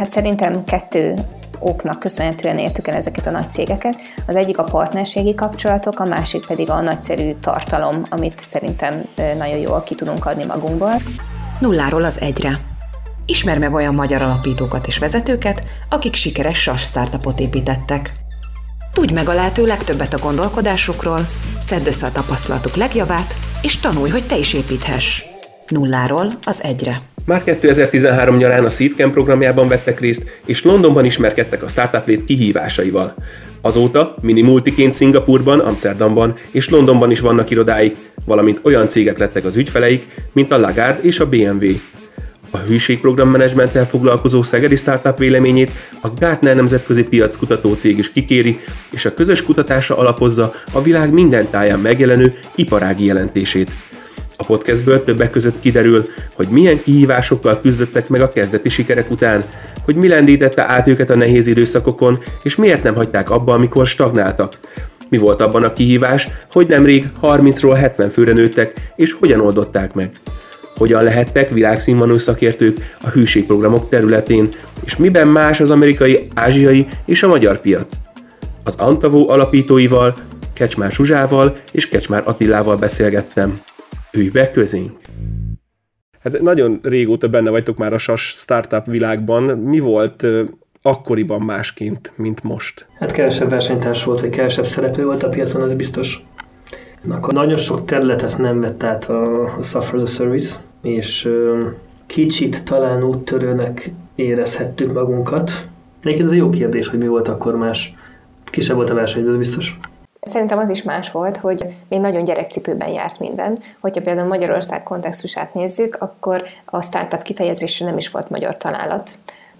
Hát szerintem kettő oknak köszönhetően értük el ezeket a nagy cégeket. Az egyik a partnerségi kapcsolatok, a másik pedig a nagyszerű tartalom, amit szerintem nagyon jól ki tudunk adni magunkból. Nulláról az egyre. Ismer meg olyan magyar alapítókat és vezetőket, akik sikeres SAS startupot építettek. Tudj meg a lehető legtöbbet a gondolkodásukról, szedd össze a tapasztalatuk legjavát, és tanulj, hogy te is építhess. Nulláról az egyre. Már 2013 nyarán a Seedcamp programjában vettek részt, és Londonban ismerkedtek a Startup Lét kihívásaival. Azóta mini multiként Szingapurban, Amsterdamban és Londonban is vannak irodáik, valamint olyan cégek lettek az ügyfeleik, mint a Lagarde és a BMW. A hűségprogrammenedzsmenttel foglalkozó Szegedi Startup véleményét a Gartner nemzetközi piackutató cég is kikéri, és a közös kutatása alapozza a világ minden táján megjelenő iparági jelentését. A podcastből többek között kiderül, hogy milyen kihívásokkal küzdöttek meg a kezdeti sikerek után, hogy mi lendítette át őket a nehéz időszakokon, és miért nem hagyták abba, amikor stagnáltak. Mi volt abban a kihívás, hogy nemrég 30-ról 70 főre nőttek, és hogyan oldották meg. Hogyan lehettek világszínvonalú szakértők a hűségprogramok területén, és miben más az amerikai, ázsiai és a magyar piac. Az Antavó alapítóival, Kecsmár Zsuzsával és Kecsmár Attilával beszélgettem. Ülj be közénk! Hát nagyon régóta benne vagytok már a SAS startup világban. Mi volt akkoriban másként, mint most? Hát kevesebb versenytárs volt, vagy kevesebb szereplő volt a piacon, az biztos. Akkor nagyon sok területet nem vett át a, a Software as a Service, és kicsit talán úttörőnek érezhettük magunkat. Egyébként ez egy jó kérdés, hogy mi volt akkor más. Kisebb volt a verseny, ez biztos. Szerintem az is más volt, hogy még nagyon gyerekcipőben járt minden. Hogyha például Magyarország kontextusát nézzük, akkor a startup kifejezésre nem is volt magyar találat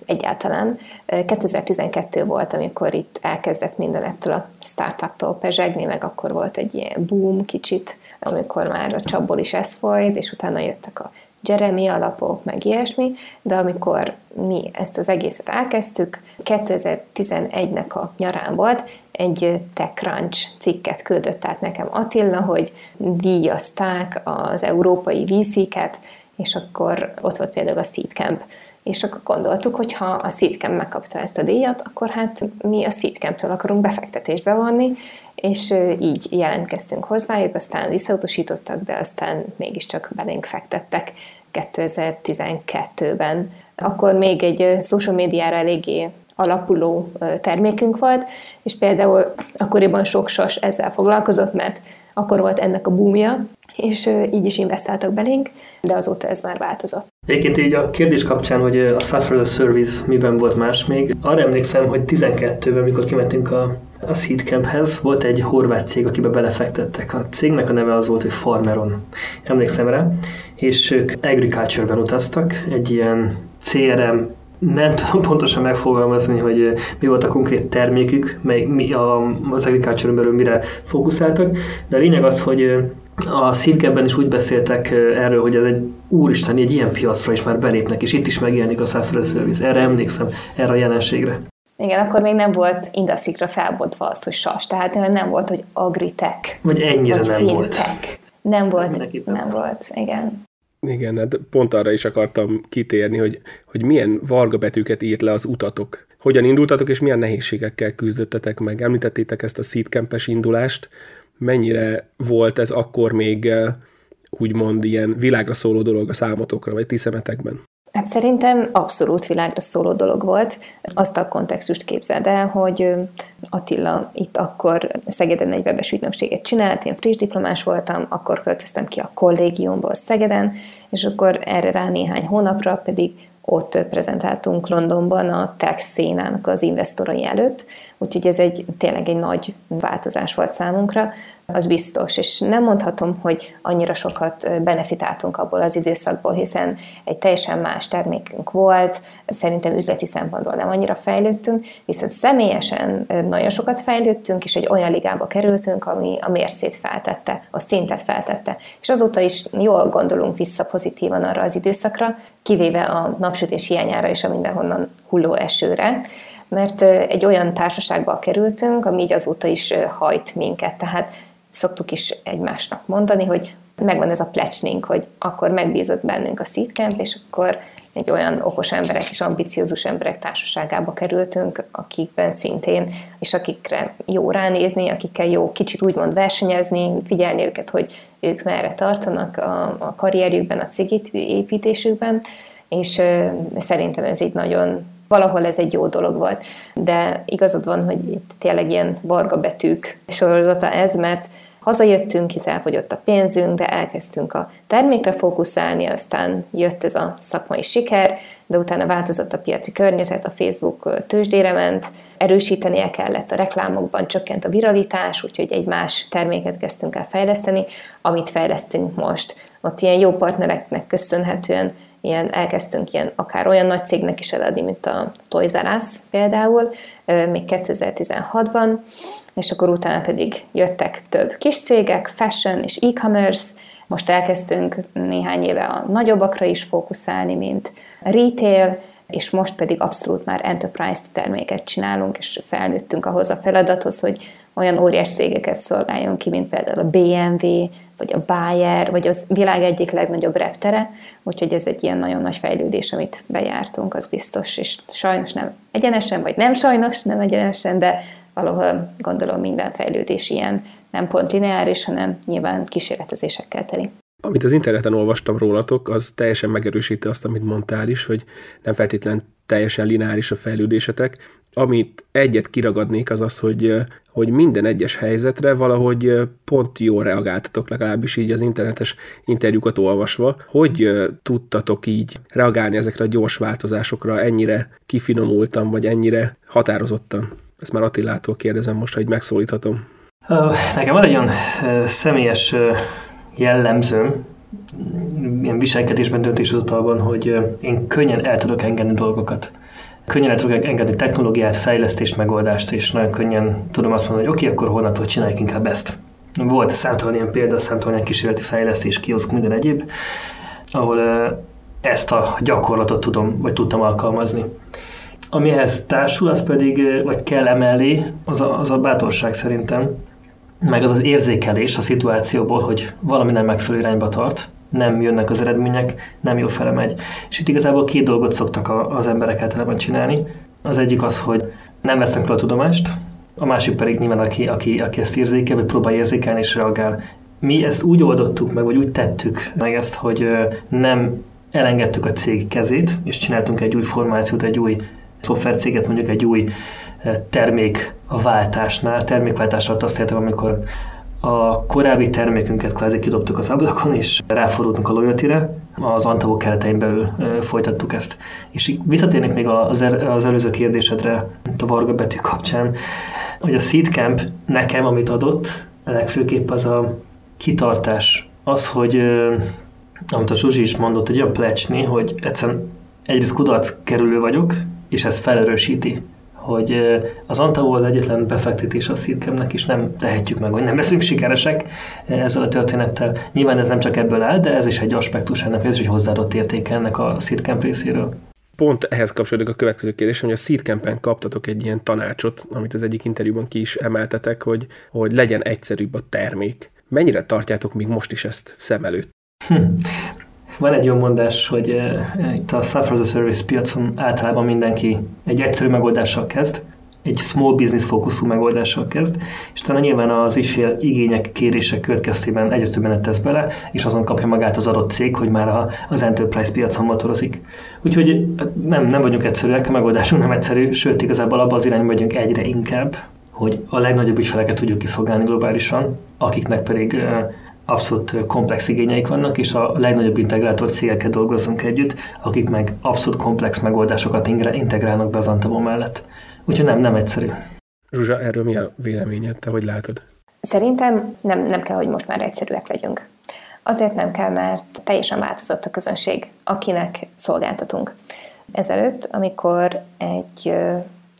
egyáltalán. 2012 volt, amikor itt elkezdett minden ettől a startuptól pezsegni, meg akkor volt egy ilyen boom kicsit, amikor már a csapból is ez folyt, és utána jöttek a Jeremy alapok, meg ilyesmi, de amikor mi ezt az egészet elkezdtük, 2011-nek a nyarán volt, egy TechCrunch cikket küldött át nekem Attila, hogy díjazták az európai víziket, és akkor ott volt például a Seedcamp. És akkor gondoltuk, hogy ha a Seedcamp megkapta ezt a díjat, akkor hát mi a Seedcamp-től akarunk befektetésbe vonni, és így jelentkeztünk hozzájuk, aztán visszautasítottak, de aztán mégiscsak belénk fektettek 2012-ben. Akkor még egy social médiára eléggé alapuló termékünk volt, és például akkoriban sok sas ezzel foglalkozott, mert akkor volt ennek a boomja, és így is investáltak belénk, de azóta ez már változott. Egyébként így a kérdés kapcsán, hogy a as a Service miben volt más még, arra emlékszem, hogy 12-ben, mikor kimentünk a, a Seedcamphez, volt egy horvát cég, akibe belefektettek. A cégnek a neve az volt, hogy Farmeron. Emlékszem rá. És ők agriculture-ben utaztak, egy ilyen CRM nem tudom pontosan megfogalmazni, hogy mi volt a konkrét termékük, mely, mi a, az agriculture belül mire fókuszáltak, de a lényeg az, hogy a Seedcamp-ben is úgy beszéltek erről, hogy ez egy úristen, egy ilyen piacra is már belépnek, és itt is megjelenik a Software Service. Erre emlékszem, erre a jelenségre. Igen, akkor még nem volt industry felbontva azt, hogy SAS, tehát nem volt, hogy agritech. Vagy ennyire vagy nem fintech. volt. Nem volt, nem volt, igen. Igen, hát pont arra is akartam kitérni, hogy, hogy milyen varga betűket írt le az utatok. Hogyan indultatok, és milyen nehézségekkel küzdöttetek meg. Említettétek ezt a seedcampes indulást. Mennyire volt ez akkor még eh, úgymond ilyen világra szóló dolog a számotokra, vagy ti szemetekben? Hát szerintem abszolút világra szóló dolog volt. Azt a kontextust képzeld el, hogy Attila itt akkor Szegeden egy webes ügynökséget csinált, én friss diplomás voltam, akkor költöztem ki a kollégiumból Szegeden, és akkor erre rá néhány hónapra pedig ott prezentáltunk Londonban a tech szénának az investorai előtt, úgyhogy ez egy tényleg egy nagy változás volt számunkra az biztos, és nem mondhatom, hogy annyira sokat benefitáltunk abból az időszakból, hiszen egy teljesen más termékünk volt, szerintem üzleti szempontból nem annyira fejlődtünk, viszont személyesen nagyon sokat fejlődtünk, és egy olyan ligába kerültünk, ami a mércét feltette, a szintet feltette. És azóta is jól gondolunk vissza pozitívan arra az időszakra, kivéve a napsütés hiányára és a mindenhonnan hulló esőre, mert egy olyan társaságba kerültünk, ami így azóta is hajt minket. Tehát szoktuk is egymásnak mondani, hogy megvan ez a plecsnénk, hogy akkor megbízott bennünk a Seedcamp, és akkor egy olyan okos emberek és ambiciózus emberek társaságába kerültünk, akikben szintén, és akikre jó ránézni, akikkel jó kicsit úgymond versenyezni, figyelni őket, hogy ők merre tartanak a, a karrierjükben, a cigit építésükben, és szerintem ez így nagyon valahol ez egy jó dolog volt. De igazad van, hogy itt tényleg ilyen varga betűk sorozata ez, mert Hazajöttünk, hisz elfogyott a pénzünk, de elkezdtünk a termékre fókuszálni, aztán jött ez a szakmai siker, de utána változott a piaci környezet, a Facebook tőzsdére ment, erősítenie kellett a reklámokban, csökkent a viralitás, úgyhogy egy más terméket kezdtünk el fejleszteni, amit fejlesztünk most. Ott ilyen jó partnereknek köszönhetően ilyen, elkezdtünk ilyen, akár olyan nagy cégnek is eladni, mint a Toys R Us például, még 2016-ban, és akkor utána pedig jöttek több kis cégek, fashion és e-commerce, most elkezdtünk néhány éve a nagyobbakra is fókuszálni, mint retail, és most pedig abszolút már enterprise terméket csinálunk, és felnőttünk ahhoz a feladathoz, hogy olyan óriás cégeket szolgáljon ki, mint például a BMW, vagy a Bayer, vagy az világ egyik legnagyobb reptere, úgyhogy ez egy ilyen nagyon nagy fejlődés, amit bejártunk, az biztos, és sajnos nem egyenesen, vagy nem sajnos, nem egyenesen, de valahol gondolom minden fejlődés ilyen nem pont lineáris, hanem nyilván kísérletezésekkel teli. Amit az interneten olvastam rólatok, az teljesen megerősíti azt, amit mondtál is, hogy nem feltétlen teljesen lineáris a fejlődésetek. Amit egyet kiragadnék, az az, hogy, hogy minden egyes helyzetre valahogy pont jól reagáltatok, legalábbis így az internetes interjúkat olvasva. Hogy tudtatok így reagálni ezekre a gyors változásokra ennyire kifinomultan, vagy ennyire határozottan? Ezt már Attilától kérdezem most, hogy megszólíthatom. Nekem van egy olyan személyes jellemzőm, ilyen viselkedésben, döntéshozatalban, hogy én könnyen el tudok engedni dolgokat. Könnyen el tudok engedni technológiát, fejlesztést, megoldást, és nagyon könnyen tudom azt mondani, hogy oké, okay, akkor holnaptól csináljuk inkább ezt. Volt számtalan ilyen példa, számtalan ilyen kísérleti fejlesztés, kioszk, minden egyéb, ahol ezt a gyakorlatot tudom, vagy tudtam alkalmazni. Ami ehhez társul, az pedig, vagy kell emellé, az a, az a bátorság szerintem, meg az az érzékelés a szituációból, hogy valami nem megfelelő irányba tart, nem jönnek az eredmények, nem jó fele megy. És itt igazából két dolgot szoktak az emberek általában csinálni. Az egyik az, hogy nem vesznek fel a tudomást, a másik pedig nyilván aki, aki, aki ezt érzékel, vagy próbál érzékelni és reagál. Mi ezt úgy oldottuk meg, vagy úgy tettük meg ezt, hogy nem elengedtük a cég kezét, és csináltunk egy új formációt, egy új szoftvercéget, mondjuk egy új eh, termék a váltásnál. Termékváltás alatt azt értem, amikor a korábbi termékünket kvázi kidobtuk az ablakon, és ráfordultunk a loyalty az Antavó keretein belül folytattuk ezt. És visszatérnék még az, er, az előző kérdésedre, a Varga betű kapcsán, hogy a Seedcamp nekem, amit adott, legfőképp az a kitartás. Az, hogy amit a Zsuzsi is mondott, egy olyan plecsni, hogy egyszerűen egyrészt kudarc kerülő vagyok, és ez felerősíti, hogy az Antavó az egyetlen befektetés a Seedcamnek, és nem tehetjük meg, hogy nem leszünk sikeresek ezzel a történettel. Nyilván ez nem csak ebből áll, de ez is egy aspektus ennek, ez is egy hozzáadott értéke ennek a Seedcamp részéről. Pont ehhez kapcsolódik a következő kérdés, hogy a Seedcampen kaptatok egy ilyen tanácsot, amit az egyik interjúban ki is emeltetek, hogy, hogy legyen egyszerűbb a termék. Mennyire tartjátok még most is ezt szem előtt? Hm. Van egy olyan mondás, hogy uh, itt a Software as a Service piacon általában mindenki egy egyszerű megoldással kezd, egy small business fókuszú megoldással kezd, és talán nyilván az ügyfél igények, kérések következtében egyre többenet tesz bele, és azon kapja magát az adott cég, hogy már az enterprise piacon motorozik. Úgyhogy nem, nem vagyunk egyszerűek, a megoldásunk nem egyszerű, sőt igazából abban az irányba megyünk egyre inkább, hogy a legnagyobb ügyfeleket tudjuk kiszolgálni globálisan, akiknek pedig abszolút komplex igényeik vannak, és a legnagyobb integrátor cégekkel dolgozunk együtt, akik meg abszolút komplex megoldásokat integrálnak be az Antamo mellett. Úgyhogy nem, nem egyszerű. Zsuzsa, erről mi a véleményed? Te hogy látod? Szerintem nem, nem kell, hogy most már egyszerűek legyünk. Azért nem kell, mert teljesen változott a közönség, akinek szolgáltatunk. Ezelőtt, amikor egy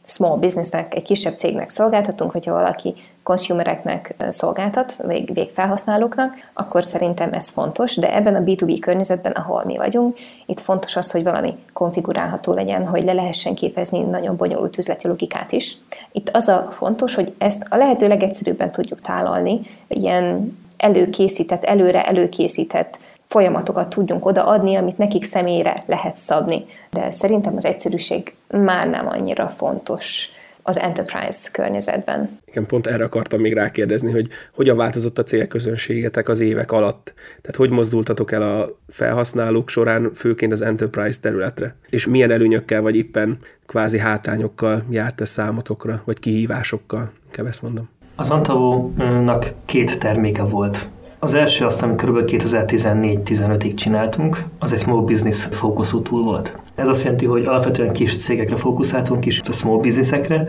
small businessnek, egy kisebb cégnek szolgáltatunk, hogyha valaki consumereknek szolgáltat, vég, végfelhasználóknak, akkor szerintem ez fontos, de ebben a B2B környezetben, ahol mi vagyunk, itt fontos az, hogy valami konfigurálható legyen, hogy le lehessen képezni nagyon bonyolult üzleti logikát is. Itt az a fontos, hogy ezt a lehető legegyszerűbben tudjuk tálalni, ilyen előkészített, előre előkészített folyamatokat tudjunk odaadni, amit nekik személyre lehet szabni. De szerintem az egyszerűség már nem annyira fontos az enterprise környezetben. Igen, pont erre akartam még rákérdezni, hogy hogyan változott a célközönségetek az évek alatt? Tehát hogy mozdultatok el a felhasználók során, főként az enterprise területre? És milyen előnyökkel, vagy éppen kvázi hátrányokkal járt ez számotokra, vagy kihívásokkal? Inkább ezt mondom. Az Antavónak két terméke volt. Az első azt, amit kb. 2014-15-ig csináltunk, az egy small business fókuszú túl volt. Ez azt jelenti, hogy alapvetően kis cégekre fókuszáltunk, kis small businessekre,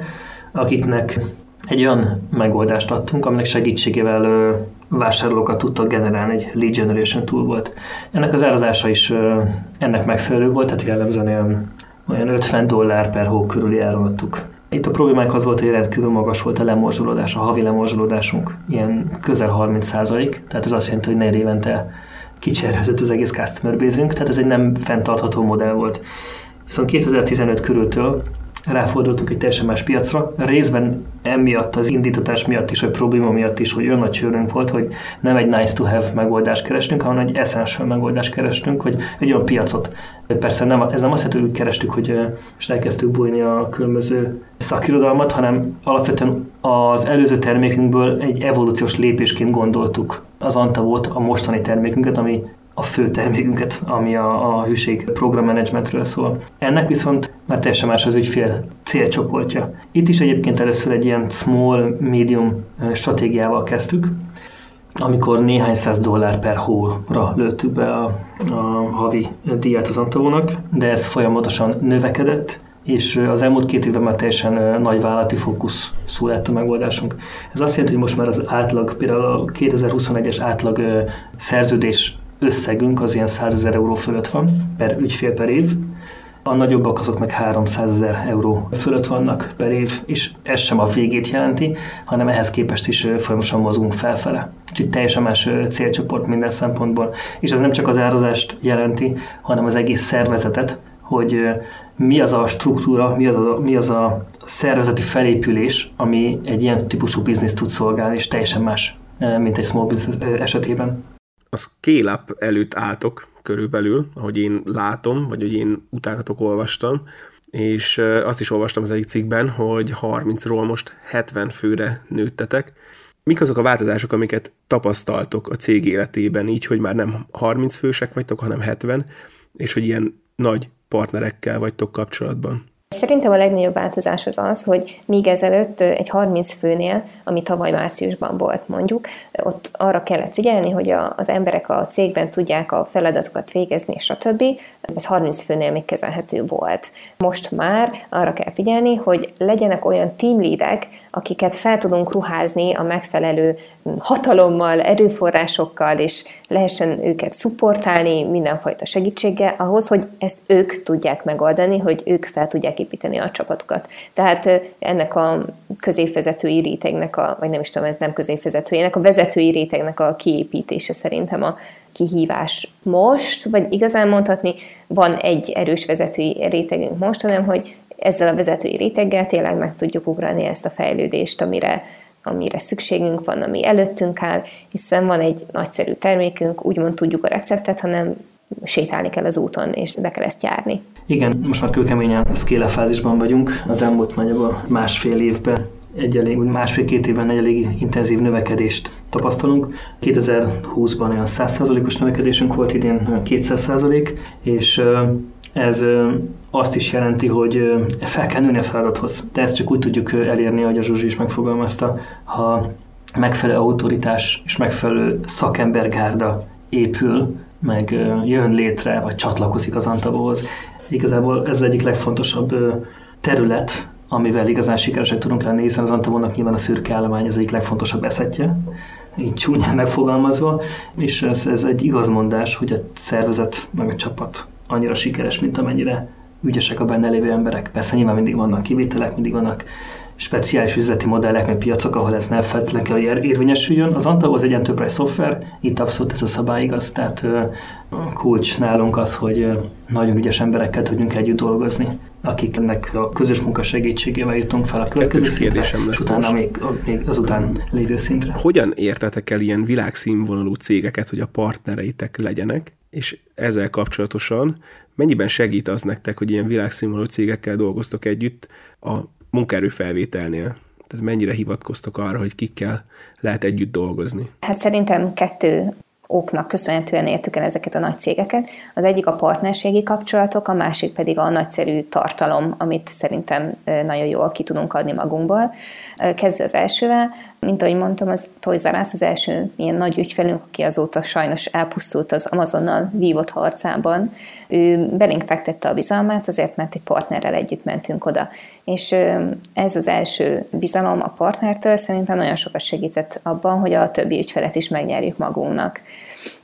akiknek egy olyan megoldást adtunk, aminek segítségével vásárlókat tudtak generálni, egy lead generation tool volt. Ennek az árazása is ennek megfelelő volt, tehát jellemzően olyan, olyan 50 dollár per hó körüli áron adtuk. Itt a problémánk az volt, hogy rendkívül magas volt a lemorzsolódás, a havi lemorzsolódásunk, ilyen közel 30 százalék, tehát ez azt jelenti, hogy négy évente kicserélődött az egész customer base tehát ez egy nem fenntartható modell volt. Viszont 2015 körültől ráfordultunk egy teljesen más piacra. Részben emiatt, az indítatás miatt is, vagy probléma miatt is, hogy olyan csőrünk volt, hogy nem egy nice to have megoldást kerestünk, hanem egy essential megoldást kerestünk, hogy egy olyan piacot. Persze nem, ez nem azt jelenti, hogy kerestük, hogy és elkezdtük bújni a különböző szakirodalmat, hanem alapvetően az előző termékünkből egy evolúciós lépésként gondoltuk az Antavót, a mostani termékünket, ami a fő termékünket, ami a, a hűség programmenedzsmentről szól. Ennek viszont már teljesen más az ügyfél célcsoportja. Itt is egyébként először egy ilyen small, medium stratégiával kezdtük, amikor néhány száz dollár per hóra lőttük be a, a havi díját az Antavónak, de ez folyamatosan növekedett, és az elmúlt két évben már teljesen nagy vállalati fókusz lett a megoldásunk. Ez azt jelenti, hogy most már az átlag, például a 2021-es átlag szerződés összegünk az ilyen 100 ezer euró fölött van per ügyfél per év, a nagyobbak azok meg 300 ezer euró fölött vannak per év, és ez sem a végét jelenti, hanem ehhez képest is folyamatosan mozgunk felfele. Úgyhogy teljesen más célcsoport minden szempontból. És ez nem csak az árazást jelenti, hanem az egész szervezetet, hogy mi az a struktúra, mi az a, mi az a szervezeti felépülés, ami egy ilyen típusú bizniszt tud szolgálni, és teljesen más, mint egy small business esetében a scale-up előtt álltok körülbelül, ahogy én látom, vagy hogy én utánatok olvastam, és azt is olvastam az egyik cikkben, hogy 30-ról most 70 főre nőttetek. Mik azok a változások, amiket tapasztaltok a cég életében, így, hogy már nem 30 fősek vagytok, hanem 70, és hogy ilyen nagy partnerekkel vagytok kapcsolatban? Szerintem a legnagyobb változás az az, hogy még ezelőtt egy 30 főnél, ami tavaly márciusban volt mondjuk, ott arra kellett figyelni, hogy a, az emberek a cégben tudják a feladatokat végezni, és a többi. Ez 30 főnél még kezelhető volt. Most már arra kell figyelni, hogy legyenek olyan teamleadek, akiket fel tudunk ruházni a megfelelő hatalommal, erőforrásokkal, és lehessen őket szupportálni mindenfajta segítséggel, ahhoz, hogy ezt ők tudják megoldani, hogy ők fel tudják építeni a csapatokat. Tehát ennek a középvezetői rétegnek, a, vagy nem is tudom, ez nem középvezetői, ennek a vezetői rétegnek a kiépítése szerintem a kihívás most, vagy igazán mondhatni, van egy erős vezetői rétegünk most, hanem hogy ezzel a vezetői réteggel tényleg meg tudjuk ugrani ezt a fejlődést, amire, amire szükségünk van, ami előttünk áll, hiszen van egy nagyszerű termékünk, úgymond tudjuk a receptet, hanem sétálni kell az úton, és be kell ezt járni. Igen, most már kőkeményen scale fázisban vagyunk, az elmúlt nagyjából másfél évben egy elég, másfél-két évben egy elég intenzív növekedést tapasztalunk. 2020-ban olyan 100%-os növekedésünk volt, idén 200%, és ez azt is jelenti, hogy fel kell nőni a feladathoz. De ezt csak úgy tudjuk elérni, ahogy a Zsuzsi is megfogalmazta, ha megfelelő autoritás és megfelelő szakembergárda épül, meg jön létre, vagy csatlakozik az Antavóhoz. Igazából ez az egyik legfontosabb terület, amivel igazán sikeresek tudunk lenni, hiszen az Antavónak nyilván a szürke állomány az egyik legfontosabb eszetje, így csúnyán megfogalmazva, és ez, ez egy igazmondás, hogy a szervezet meg a csapat annyira sikeres, mint amennyire ügyesek a benne lévő emberek. Persze nyilván mindig vannak kivételek, mindig vannak speciális üzleti modellek, meg piacok, ahol ez nem feltétlenül kell, hogy érvényesüljön. Az Antago az egy enterprise szoftver, itt abszolút ez a szabály igaz, tehát kulcs nálunk az, hogy nagyon ügyes emberekkel tudjunk együtt dolgozni. akiknek a közös munka segítségével jutunk fel a következő szintre, és utána még, még azután lévő szintre. Hogyan értetek el ilyen világszínvonalú cégeket, hogy a partnereitek legyenek, és ezzel kapcsolatosan mennyiben segít az nektek, hogy ilyen világszínvonalú cégekkel dolgoztok együtt a munkaerő felvételnél? Tehát mennyire hivatkoztok arra, hogy kikkel lehet együtt dolgozni? Hát szerintem kettő oknak köszönhetően értük el ezeket a nagy cégeket. Az egyik a partnerségi kapcsolatok, a másik pedig a nagyszerű tartalom, amit szerintem nagyon jól ki tudunk adni magunkból. Kezdve az elsővel, mint ahogy mondtam, az Toys R az első ilyen nagy ügyfelünk, aki azóta sajnos elpusztult az Amazonnal vívott harcában. Ő belénk fektette a bizalmát, azért mert egy partnerrel együtt mentünk oda. És ez az első bizalom a partnertől szerintem nagyon sokat segített abban, hogy a többi ügyfelet is megnyerjük magunknak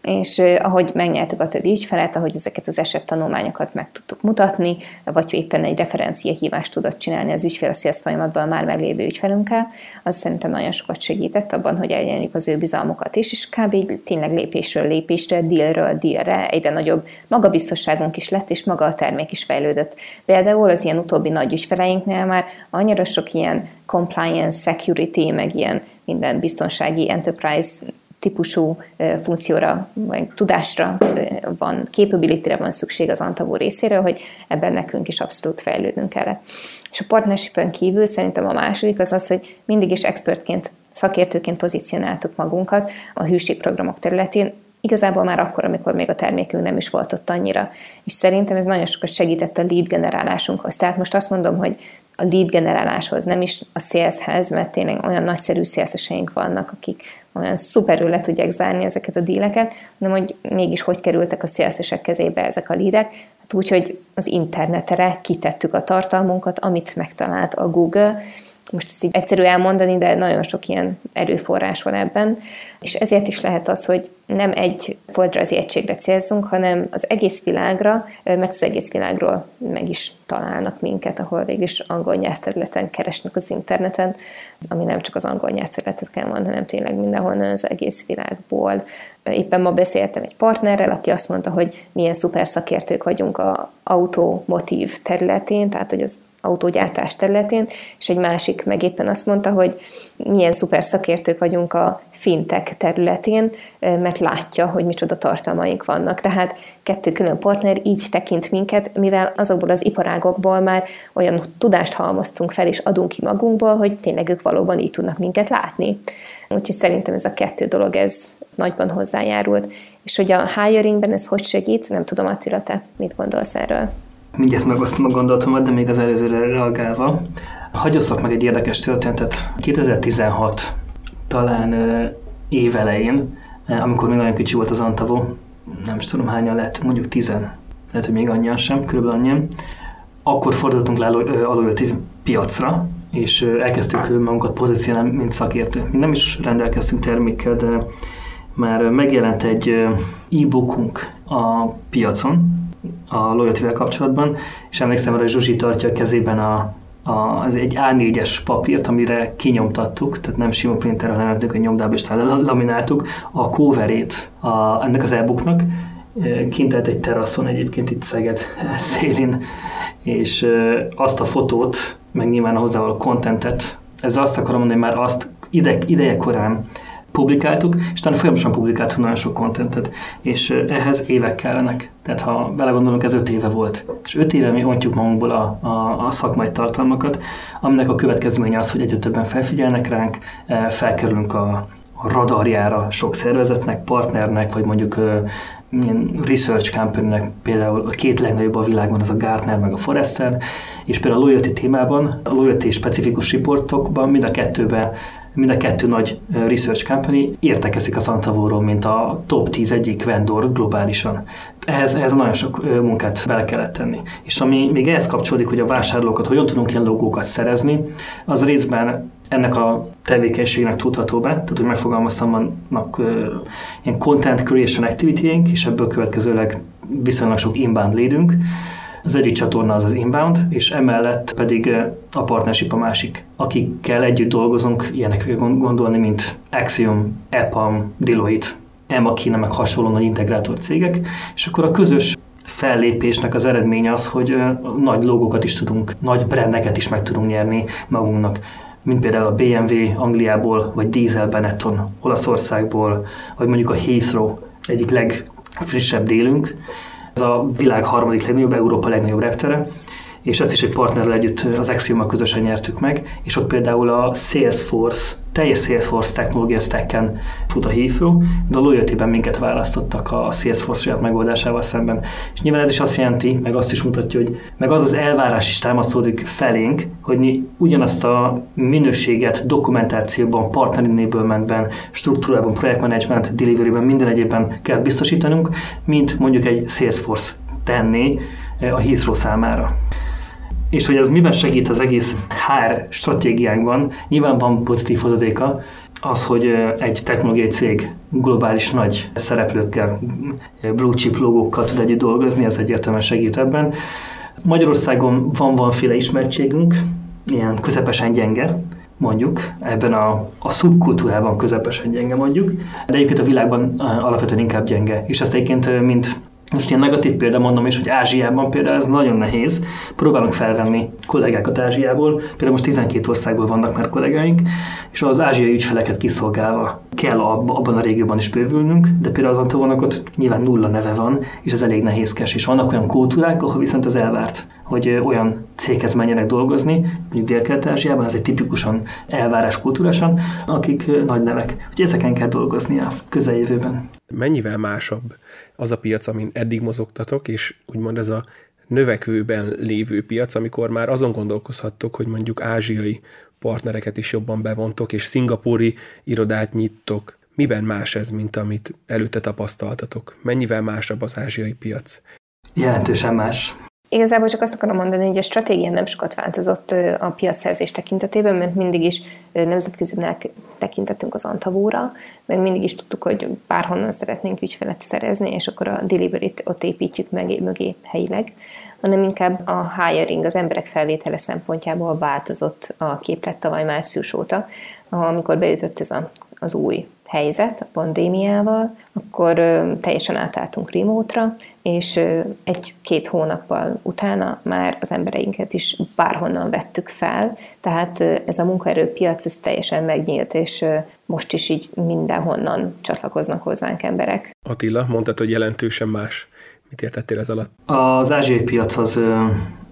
és ahogy megnyertük a többi ügyfelet, ahogy ezeket az esettanulmányokat meg tudtuk mutatni, vagy éppen egy referencia hívást tudott csinálni az ügyfél a sales folyamatban már meglévő ügyfelünkkel, az szerintem nagyon sokat segített abban, hogy elnyerjük az ő bizalmukat is, és kb. tényleg lépésről lépésre, dealről dealre egyre nagyobb magabiztosságunk is lett, és maga a termék is fejlődött. Például az ilyen utóbbi nagy ügyfeleinknél már annyira sok ilyen compliance, security, meg ilyen minden biztonsági enterprise típusú funkcióra, vagy tudásra van, capability van szükség az Antavó részéről, hogy ebben nekünk is abszolút fejlődnünk kellett. És a partnership kívül szerintem a második az az, hogy mindig is expertként, szakértőként pozícionáltuk magunkat a hűségprogramok területén, igazából már akkor, amikor még a termékünk nem is volt ott annyira. És szerintem ez nagyon sokat segített a lead generálásunkhoz. Tehát most azt mondom, hogy a lead generáláshoz, nem is a saleshez, mert tényleg olyan nagyszerű szélszeseink vannak, akik olyan szuperül le tudják zárni ezeket a díleket, hanem hogy mégis hogy kerültek a szélszesek kezébe ezek a lídek. Hát úgy, hogy az internetre kitettük a tartalmunkat, amit megtalált a Google, most ezt így egyszerű elmondani, de nagyon sok ilyen erőforrás van ebben, és ezért is lehet az, hogy nem egy földrajzi egységre célzunk, hanem az egész világra, mert az egész világról meg is találnak minket, ahol végül is angol nyelvterületen keresnek az interneten, ami nem csak az angol nyelvterületeken van, hanem tényleg mindenhonnan az egész világból. Éppen ma beszéltem egy partnerrel, aki azt mondta, hogy milyen szuper szakértők vagyunk a automotív területén, tehát hogy az autógyártás területén, és egy másik meg éppen azt mondta, hogy milyen szuper szakértők vagyunk a fintech területén, mert látja, hogy micsoda tartalmaink vannak. Tehát kettő külön partner így tekint minket, mivel azokból az iparágokból már olyan tudást halmoztunk fel, és adunk ki magunkból, hogy tényleg ők valóban így tudnak minket látni. Úgyhogy szerintem ez a kettő dolog, ez nagyban hozzájárult. És hogy a hiringben ez hogy segít, nem tudom, Attila, te mit gondolsz erről? Mindjárt megosztom a gondolatomat, de még az előzőre reagálva. Hagyosszak meg egy érdekes történetet. 2016 talán évelején, amikor még nagyon kicsi volt az Antavo, nem is tudom hányan lettünk, mondjuk tizen, lehet, hogy még annyian sem, körülbelül annyian, akkor fordultunk le a piacra, és elkezdtük magunkat pozícionálni, mint szakértő. Mi nem is rendelkeztünk termékkel, de már megjelent egy e-bookunk a piacon, a loyalty kapcsolatban, és emlékszem arra, hogy Zsuzsi tartja a kezében a, a, egy A4-es papírt, amire kinyomtattuk, tehát nem sima printerrel, hanem a nyomdába is lamináltuk a coverét a, ennek az e-booknak, kint egy teraszon egyébként itt Szeged szélén, és azt a fotót, meg nyilván a hozzával a contentet, ezzel azt akarom mondani, hogy már azt ide, ideje korán publikáltuk, és utána folyamatosan publikáltunk nagyon sok kontentet, és ehhez évek kellenek. Tehát ha belegondolunk, ez öt éve volt. És öt éve mi ontjuk magunkból a, a, a szakmai tartalmakat, aminek a következménye az, hogy egyre többen felfigyelnek ránk, felkerülünk a, a radarjára sok szervezetnek, partnernek, vagy mondjuk milyen research company például a két legnagyobb a világban az a Gartner meg a Forrester, és például a loyalty témában, a loyalty specifikus riportokban mind a kettőben mind a kettő nagy research company értekezik az Antavóról, mint a top 10 egyik vendor globálisan. Ehhez, ehhez nagyon sok munkát bele kellett tenni. És ami még ehhez kapcsolódik, hogy a vásárlókat hogyan tudunk ilyen logókat szerezni, az részben ennek a tevékenységnek tudható be, tehát hogy megfogalmaztam, vannak ilyen content creation activity és ebből következőleg viszonylag sok inbound lédünk, az egyik csatorna az az inbound, és emellett pedig a partnership a másik, akikkel együtt dolgozunk, ilyenekre gondolni, mint Axiom, EPAM, Deloitte, Emma Kina, meg hasonló nagy integrátor cégek, és akkor a közös fellépésnek az eredménye az, hogy nagy logókat is tudunk, nagy brendeket is meg tudunk nyerni magunknak. Mint például a BMW Angliából, vagy Diesel Benetton Olaszországból, vagy mondjuk a Heathrow egyik legfrissebb délünk. Ez a világ harmadik legnagyobb, Európa legnagyobb reptere, és ezt is egy partnerrel együtt az axiom közösen nyertük meg, és ott például a Salesforce, teljes Salesforce technológia stacken fut a Heathrow, de a loyalty minket választottak a Salesforce saját megoldásával szemben. És nyilván ez is azt jelenti, meg azt is mutatja, hogy meg az az elvárás is támasztódik felénk, hogy mi ugyanazt a minőséget dokumentációban, partner enablementben, struktúrában, projektmanagement, deliveryben, minden egyébben kell biztosítanunk, mint mondjuk egy Salesforce tenni a Heathrow számára és hogy ez miben segít az egész HR stratégiánkban, nyilván van pozitív hozadéka, az, hogy egy technológiai cég globális nagy szereplőkkel, blue chip logókkal tud együtt dolgozni, ez egyértelműen segít ebben. Magyarországon van valamiféle ismertségünk, ilyen közepesen gyenge, mondjuk, ebben a, a szubkultúrában közepesen gyenge mondjuk, de egyébként a világban alapvetően inkább gyenge. És ezt egyébként, mint most ilyen negatív példa mondom is, hogy Ázsiában például ez nagyon nehéz. Próbálunk felvenni kollégákat Ázsiából, például most 12 országból vannak már kollégáink, és az ázsiai ügyfeleket kiszolgálva kell abban a régióban is bővülnünk, de például az Antovonnak ott nyilván nulla neve van, és ez elég nehézkes, és vannak olyan kultúrák, ahol viszont az elvárt, hogy olyan céghez menjenek dolgozni, mondjuk Dél-Kelet-Ázsiában, ez egy tipikusan elvárás kultúrásan, akik nagy nevek. Hogy ezeken kell dolgozni a közeljövőben. Mennyivel másabb az a piac, amin eddig mozogtatok, és úgymond ez a növekvőben lévő piac, amikor már azon gondolkozhattok, hogy mondjuk ázsiai partnereket is jobban bevontok, és szingapúri irodát nyittok. Miben más ez, mint amit előtte tapasztaltatok? Mennyivel másabb az ázsiai piac? Jelentősen más. Igazából csak azt akarom mondani, hogy a stratégia nem sokat változott a piacszerzés tekintetében, mert mindig is nemzetközinek tekintettünk az Antavóra, mert mindig is tudtuk, hogy bárhonnan szeretnénk ügyfelet szerezni, és akkor a delivery-t ott építjük meg mögé helyileg, hanem inkább a hiring, az emberek felvétele szempontjából változott a képlet tavaly március óta, amikor beütött ez a, az új helyzet a pandémiával, akkor teljesen átálltunk remote-ra, és egy-két hónappal utána már az embereinket is bárhonnan vettük fel, tehát ez a munkaerőpiac ez teljesen megnyílt, és most is így mindenhonnan csatlakoznak hozzánk emberek. Attila, mondtad, hogy jelentősen más. Mit értettél ez alatt? Az ázsiai piac az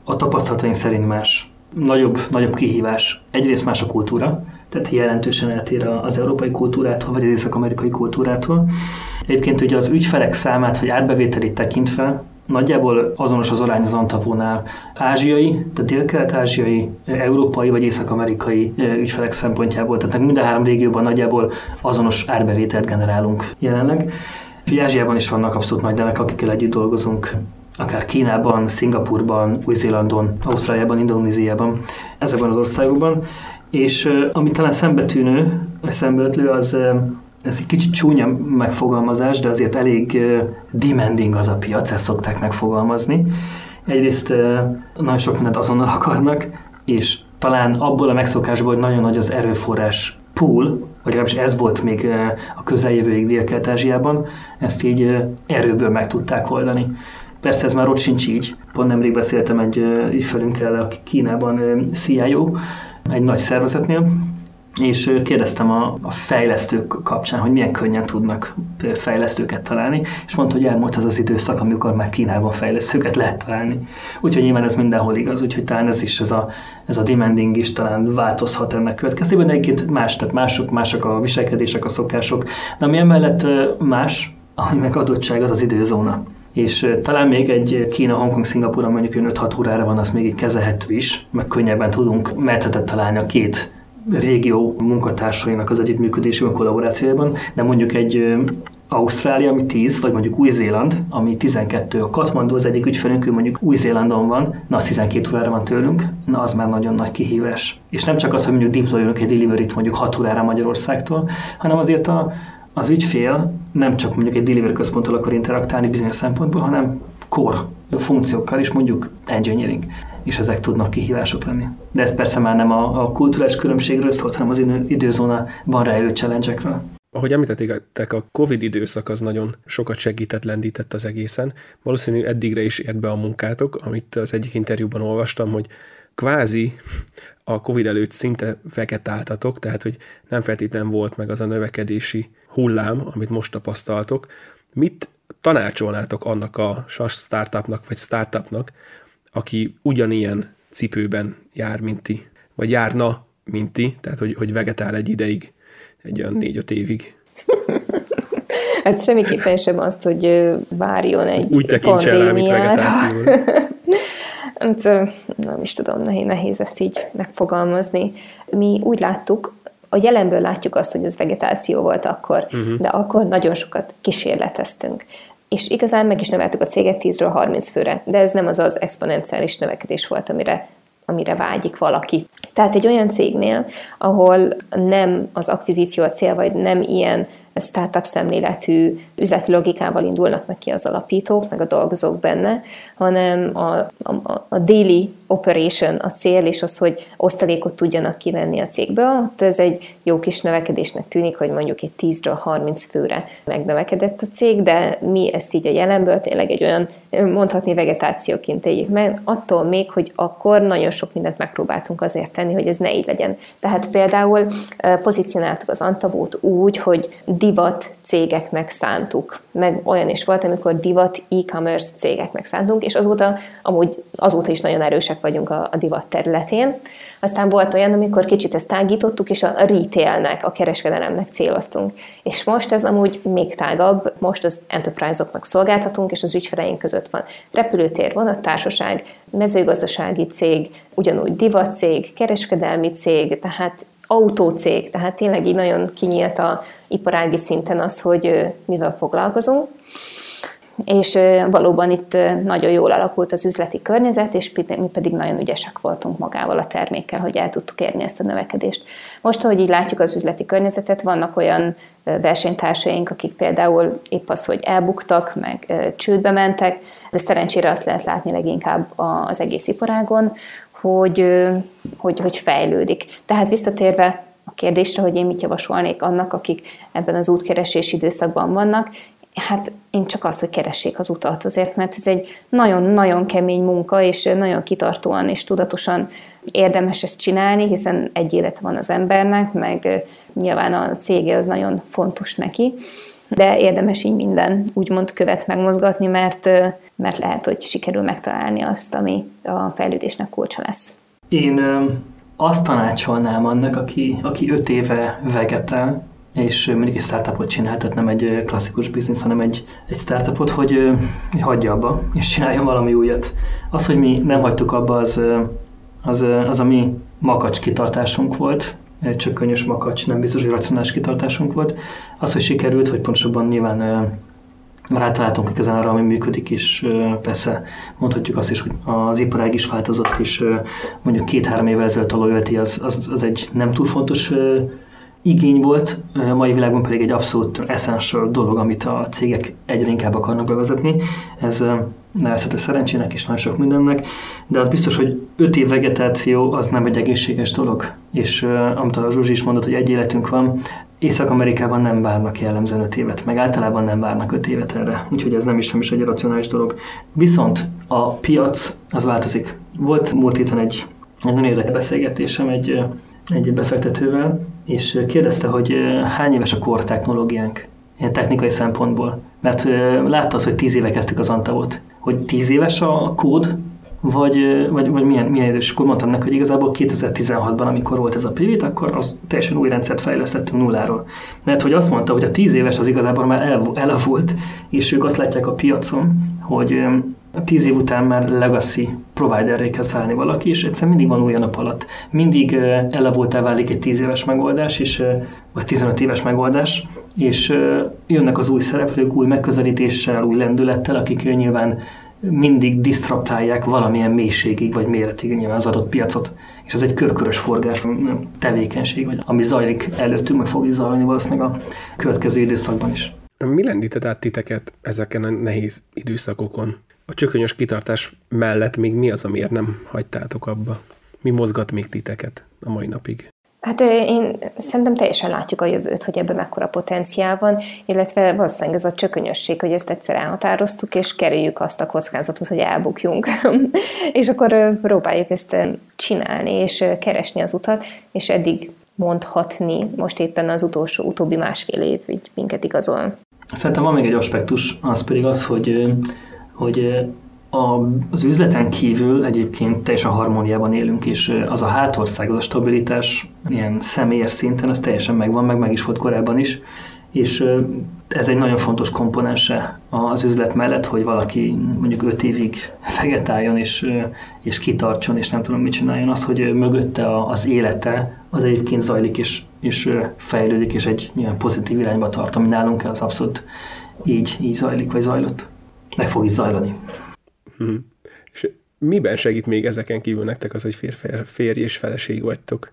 a tapasztalataink szerint más. Nagyobb, nagyobb kihívás. Egyrészt más a kultúra, tehát jelentősen eltér az európai kultúrától, vagy az észak-amerikai kultúrától. Egyébként ugye az ügyfelek számát, vagy átbevételét tekintve, nagyjából azonos az arány az Antavónál. Ázsiai, tehát dél-kelet-ázsiai, európai vagy észak-amerikai ügyfelek szempontjából, tehát mind a három régióban nagyjából azonos árbevételt generálunk jelenleg. Úgyhogy Ázsiában is vannak abszolút nagy nevek, akikkel együtt dolgozunk akár Kínában, Szingapurban, Új-Zélandon, Ausztráliában, Indonéziában, ezekben az országokban. És ami talán szembetűnő, szembeötlő, az ez egy kicsit csúnya megfogalmazás, de azért elég demanding az a piac, ezt szokták megfogalmazni. Egyrészt nagyon sok mindent azonnal akarnak, és talán abból a megszokásból, hogy nagyon nagy az erőforrás pool, vagy legalábbis ez volt még a közeljövőig Dél-Kelet-Ázsiában, ezt így erőből meg tudták oldani. Persze ez már ott sincs így. Pont nemrég beszéltem egy ügyfelünkkel, aki Kínában CIO, egy nagy szervezetnél, és kérdeztem a, a fejlesztők kapcsán, hogy milyen könnyen tudnak fejlesztőket találni, és mondta, hogy elmúlt az az időszak, amikor már Kínában fejlesztőket lehet találni. Úgyhogy nyilván ez mindenhol igaz, úgyhogy talán ez is, ez a, ez a demanding is talán változhat ennek következtében, de egyébként más, tehát mások, mások a viselkedések, a szokások, de ami emellett más, ami meg adottság, az az időzóna és talán még egy Kína, Hongkong, Szingapúra mondjuk 5-6 órára van, az még így kezelhető is, meg könnyebben tudunk metszetet találni a két régió munkatársainak az együttműködésében, kollaborációban, de mondjuk egy Ausztrália, ami 10, vagy mondjuk Új-Zéland, ami 12. A Katmandu az egyik ügyfelünk, ő mondjuk Új-Zélandon van, na az 12 órára van tőlünk, na az már nagyon nagy kihívás. És nem csak az, hogy mondjuk deployolunk egy delivery mondjuk 6 órára Magyarországtól, hanem azért a, az ügyfél nem csak mondjuk egy delivery központtal akar interaktálni bizonyos szempontból, hanem core funkciókkal is, mondjuk engineering, és ezek tudnak kihívások lenni. De ez persze már nem a, a kulturális különbségről szólt, hanem az időzóna van rejlő challenge ahogy említették, a Covid időszak az nagyon sokat segített, lendített az egészen. Valószínű eddigre is ért be a munkátok, amit az egyik interjúban olvastam, hogy kvázi a Covid előtt szinte vegetáltatok, tehát hogy nem feltétlenül volt meg az a növekedési hullám, amit most tapasztaltok. Mit tanácsolnátok annak a SAS startupnak, vagy startupnak, aki ugyanilyen cipőben jár, mint ti, vagy járna, mint ti, tehát hogy, hogy vegetál egy ideig, egy olyan négy-öt évig? Hát semmiképpen sem azt, hogy várjon egy Úgy tekintse el, mint Hát, nem is tudom, nehéz, nehéz ezt így megfogalmazni. Mi úgy láttuk, a jelenből látjuk azt, hogy ez vegetáció volt akkor, uh-huh. de akkor nagyon sokat kísérleteztünk. És igazán meg is növeltük a céget 10-ről 30 főre, de ez nem az az exponenciális növekedés volt, amire amire vágyik valaki. Tehát egy olyan cégnél, ahol nem az akvizíció a cél, vagy nem ilyen startup szemléletű üzleti logikával indulnak neki az alapítók, meg a dolgozók benne, hanem a, a, a daily operation a cél, és az, hogy osztalékot tudjanak kivenni a cégből. Ott ez egy jó kis növekedésnek tűnik, hogy mondjuk egy 10-ről 30 főre megnövekedett a cég, de mi ezt így a jelenből tényleg egy olyan, mondhatni vegetációként éljük meg, attól még, hogy akkor nagyon sok mindent megpróbáltunk azért tenni, hogy ez ne így legyen. Tehát például pozícionáltuk az Antavót úgy, hogy divat cégeknek szántuk. Meg olyan is volt, amikor divat e-commerce cégeknek szántunk, és azóta, amúgy azóta is nagyon erősek vagyunk a, a divat területén. Aztán volt olyan, amikor kicsit ezt tágítottuk, és a retailnek, a kereskedelemnek céloztunk. És most ez amúgy még tágabb, most az enterprise-oknak szolgáltatunk, és az ügyfeleink között van repülőtér, vonattársaság, mezőgazdasági cég, ugyanúgy divat cég, kereskedelmi cég, tehát autócég, tehát tényleg így nagyon kinyílt a iparági szinten az, hogy mivel foglalkozunk. És valóban itt nagyon jól alakult az üzleti környezet, és mi pedig nagyon ügyesek voltunk magával a termékkel, hogy el tudtuk érni ezt a növekedést. Most, ahogy így látjuk az üzleti környezetet, vannak olyan versenytársaink, akik például épp az, hogy elbuktak, meg csődbe mentek, de szerencsére azt lehet látni leginkább az egész iparágon, hogy, hogy, hogy fejlődik. Tehát visszatérve a kérdésre, hogy én mit javasolnék annak, akik ebben az útkeresés időszakban vannak, hát én csak azt, hogy keressék az utat azért, mert ez egy nagyon-nagyon kemény munka, és nagyon kitartóan és tudatosan érdemes ezt csinálni, hiszen egy élete van az embernek, meg nyilván a cége az nagyon fontos neki, de érdemes így minden úgymond követ megmozgatni, mert, mert lehet, hogy sikerül megtalálni azt, ami a fejlődésnek kulcsa lesz. Én azt tanácsolnám annak, aki, aki öt éve vegetál, és mindig egy startupot csinál, tehát nem egy klasszikus biznisz, hanem egy, egy startupot, hogy, hogy hagyja abba, és csináljon valami újat. Az, hogy mi nem hagytuk abba, az, az, az a mi makacs kitartásunk volt, csökkönyös makacs, nem biztos, hogy racionális kitartásunk volt. Az, hogy sikerült, hogy pontosabban nyilván már átaláltunk igazán arra, ami működik, és persze mondhatjuk azt is, hogy az iparág is változott, és mondjuk két-három évvel ezelőtt a loyalty az, az, az egy nem túl fontos igény volt, a mai világban pedig egy abszolút essential dolog, amit a cégek egyre inkább akarnak bevezetni. Ez nevezhető szerencsének és nagyon sok mindennek, de az biztos, hogy öt év vegetáció az nem egy egészséges dolog. És amit a Zsuzsi is mondott, hogy egy életünk van, Észak-Amerikában nem várnak jellemzően öt évet, meg általában nem várnak öt évet erre, úgyhogy ez nem is, nem is egy racionális dolog. Viszont a piac az változik. Volt múlt héten egy, egy nagyon érdekes beszélgetésem egy, egy befektetővel, és kérdezte, hogy hány éves a core technológiánk ilyen technikai szempontból. Mert látta az, hogy tíz éve kezdtük az Antavot. Hogy tíz éves a kód, vagy, vagy, vagy milyen, milyen idős. Akkor mondtam neki, hogy igazából 2016-ban, amikor volt ez a pivot, akkor az teljesen új rendszert fejlesztettünk nulláról. Mert hogy azt mondta, hogy a 10 éves az igazából már elavult, és ők azt látják a piacon, hogy tíz év után már legacy providerré kezd válni valaki, és egyszerűen mindig van új a nap alatt. Mindig elavultá válik egy 10 éves megoldás, és, vagy 15 éves megoldás, és jönnek az új szereplők új megközelítéssel, új lendülettel, akik nyilván mindig disztraptálják valamilyen mélységig vagy méretig nyilván az adott piacot. És ez egy körkörös forgás, tevékenység, vagy ami zajlik előttünk, meg fog zajlani valószínűleg a következő időszakban is. Mi lendített át titeket ezeken a nehéz időszakokon? A csökönyös kitartás mellett még mi az, amiért nem hagytátok abba? Mi mozgat még titeket a mai napig? Hát én szerintem teljesen látjuk a jövőt, hogy ebben mekkora potenciál van, illetve valószínűleg ez a csökönyösség, hogy ezt egyszer elhatároztuk, és kerüljük azt a kockázatot, hogy elbukjunk. és akkor próbáljuk ezt csinálni, és keresni az utat, és eddig mondhatni, most éppen az utolsó, utóbbi másfél év így minket igazol. Szerintem van még egy aspektus, az pedig az, hogy, hogy a, az üzleten kívül egyébként teljesen harmóniában élünk, és az a hátország, az a stabilitás ilyen személyes szinten, az teljesen megvan, meg meg is volt korábban is, és ez egy nagyon fontos komponense az üzlet mellett, hogy valaki mondjuk öt évig vegetáljon és, és kitartson, és nem tudom mit csináljon, az, hogy mögötte az élete az egyébként zajlik és, és fejlődik, és egy ilyen pozitív irányba tart, ami nálunk az abszolút így, így zajlik, vagy zajlott. Meg fog is zajlani. Hmm. És miben segít még ezeken kívül nektek az, hogy férj, férj és feleség vagytok?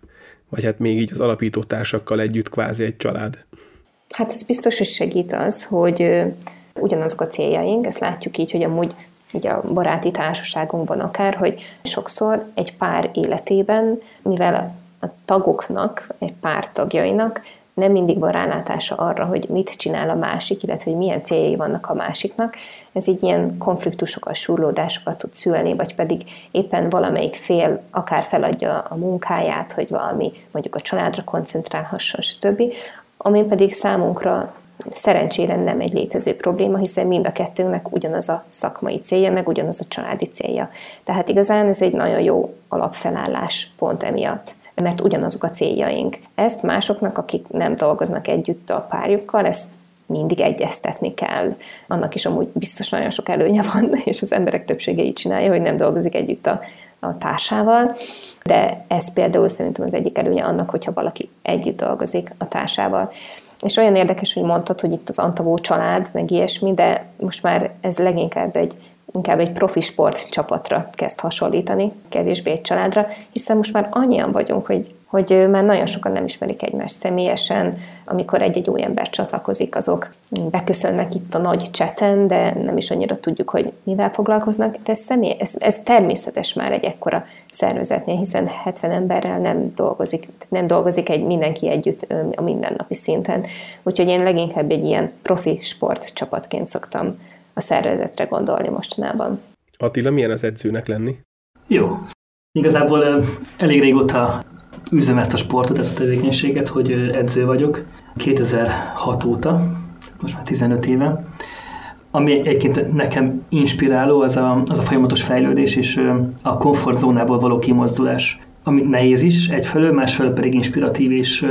Vagy hát még így az alapító társakkal együtt kvázi egy család? Hát ez biztos, hogy segít az, hogy ugyanazok a céljaink, ezt látjuk így, hogy amúgy így a baráti társaságunkban akár, hogy sokszor egy pár életében, mivel a tagoknak, egy pár tagjainak nem mindig van rálátása arra, hogy mit csinál a másik, illetve hogy milyen céljai vannak a másiknak. Ez így ilyen konfliktusokat, surlódásokat tud szülni, vagy pedig éppen valamelyik fél akár feladja a munkáját, hogy valami mondjuk a családra koncentrálhasson, stb. Ami pedig számunkra szerencsére nem egy létező probléma, hiszen mind a kettőnknek ugyanaz a szakmai célja, meg ugyanaz a családi célja. Tehát igazán ez egy nagyon jó alapfelállás pont emiatt mert ugyanazok a céljaink. Ezt másoknak, akik nem dolgoznak együtt a párjukkal, ezt mindig egyeztetni kell. Annak is amúgy biztos nagyon sok előnye van, és az emberek többsége így csinálja, hogy nem dolgozik együtt a, a társával, de ez például szerintem az egyik előnye annak, hogyha valaki együtt dolgozik a társával. És olyan érdekes, hogy mondtad, hogy itt az Antavó család, meg ilyesmi, de most már ez leginkább egy inkább egy profi sport csapatra kezd hasonlítani, kevésbé egy családra, hiszen most már annyian vagyunk, hogy, hogy már nagyon sokan nem ismerik egymást személyesen, amikor egy-egy új ember csatlakozik, azok beköszönnek itt a nagy cseten, de nem is annyira tudjuk, hogy mivel foglalkoznak, de ez, személy, ez, ez természetes már egy ekkora szervezetnél, hiszen 70 emberrel nem dolgozik, nem dolgozik egy mindenki együtt a mindennapi szinten. Úgyhogy én leginkább egy ilyen profi sportcsapatként szoktam a szervezetre gondolni mostanában. Attila, milyen az edzőnek lenni? Jó. Igazából elég régóta üzem ezt a sportot, ezt a tevékenységet, hogy edző vagyok. 2006 óta, most már 15 éve. Ami egyébként nekem inspiráló, az a, az a folyamatos fejlődés és a komfortzónából való kimozdulás. Ami nehéz is, egyfelől, másfelől pedig inspiratív, és,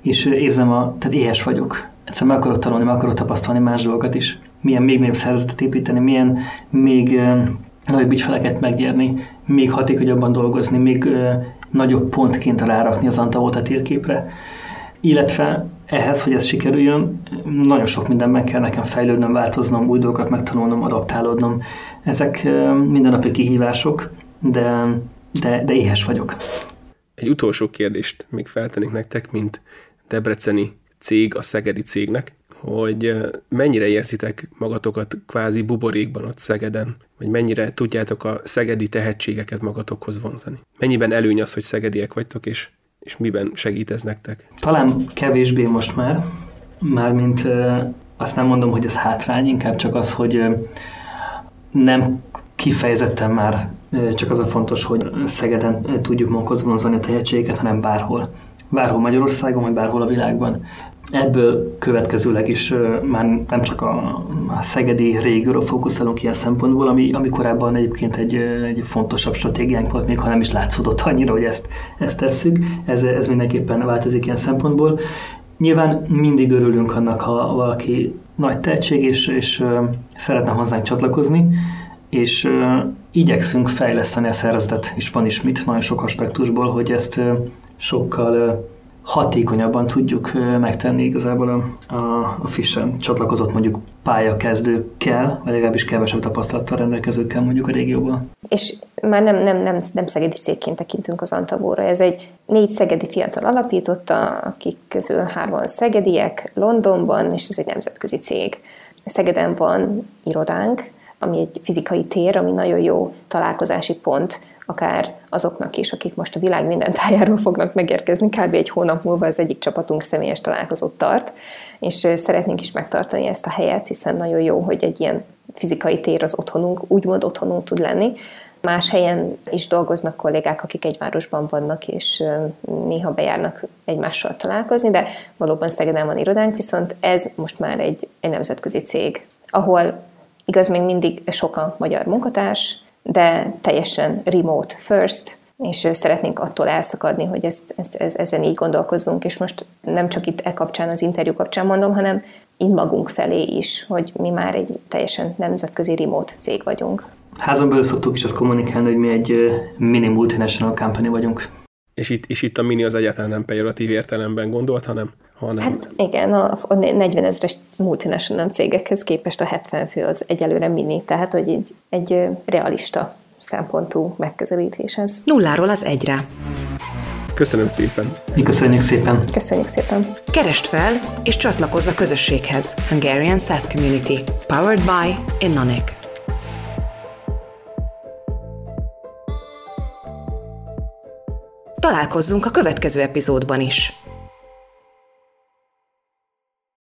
és érzem, a, tehát éhes vagyok. Egyszerűen meg akarok tanulni, meg akarok tapasztalni más dolgokat is milyen még nagyobb szervezetet építeni, milyen még nagyobb ügyfeleket megnyerni, még hatékonyabban dolgozni, még nagyobb pontként rárakni az Antavóta térképre. Illetve ehhez, hogy ez sikerüljön, nagyon sok mindenben kell nekem fejlődnöm, változnom, új dolgokat megtanulnom, adaptálódnom. Ezek mindennapi kihívások, de, de, de éhes vagyok. Egy utolsó kérdést még feltennék nektek, mint debreceni cég a szegedi cégnek hogy mennyire érzitek magatokat kvázi buborékban ott Szegeden, vagy mennyire tudjátok a szegedi tehetségeket magatokhoz vonzani. Mennyiben előny az, hogy szegediek vagytok, és, és miben segít ez nektek? Talán kevésbé most már, mármint azt nem mondom, hogy ez hátrány, inkább csak az, hogy nem kifejezetten már csak az a fontos, hogy Szegeden tudjuk magunkhoz vonzani a tehetségeket, hanem bárhol. Bárhol Magyarországon, vagy bárhol a világban. Ebből következőleg is már nem csak a, a szegedi régióra fókuszálunk ilyen szempontból, ami, ami korábban egyébként egy, egy fontosabb stratégiánk volt, még ha nem is látszódott annyira, hogy ezt, ezt tesszük. Ez, ez mindenképpen változik ilyen szempontból. Nyilván mindig örülünk annak, ha valaki nagy tehetség, és, és szeretne hozzánk csatlakozni, és igyekszünk fejleszteni a szervezetet, és van is mit, nagyon sok aspektusból, hogy ezt sokkal hatékonyabban tudjuk megtenni igazából a, a, a Fisher csatlakozott mondjuk pályakezdőkkel, vagy legalábbis kevesebb tapasztalattal rendelkezőkkel mondjuk a régióban. És már nem, nem, nem, nem szegedi székként tekintünk az Antavóra. Ez egy négy szegedi fiatal alapította, akik közül hárman szegediek Londonban, és ez egy nemzetközi cég. Szegeden van irodánk, ami egy fizikai tér, ami nagyon jó találkozási pont akár azoknak is, akik most a világ minden tájáról fognak megérkezni, kb. egy hónap múlva az egyik csapatunk személyes találkozót tart, és szeretnénk is megtartani ezt a helyet, hiszen nagyon jó, hogy egy ilyen fizikai tér az otthonunk, úgymond otthonunk tud lenni. Más helyen is dolgoznak kollégák, akik egy városban vannak, és néha bejárnak egymással találkozni, de valóban Szegeden van irodánk, viszont ez most már egy, egy nemzetközi cég, ahol igaz, még mindig sok a magyar munkatárs, de teljesen remote first, és szeretnénk attól elszakadni, hogy ezt, ezt, ezt, ezen így gondolkozzunk, és most nem csak itt e kapcsán, az interjú kapcsán mondom, hanem így magunk felé is, hogy mi már egy teljesen nemzetközi remote cég vagyunk. Házon belül szoktuk is azt kommunikálni, hogy mi egy mini multinational company vagyunk. És itt, és itt a mini az egyáltalán nem pejoratív értelemben gondolt, hanem... hanem... Hát igen, a, a 40 ezeres multinational cégekhez képest a 70 fő az egyelőre mini, tehát hogy egy, egy realista szempontú megközelítés ez. Nulláról az egyre. Köszönöm szépen. Mi köszönjük szépen. Köszönjük szépen. Kerest fel és csatlakozz a közösséghez. Hungarian SaaS Community. Powered by Innonic. Találkozzunk a következő epizódban is.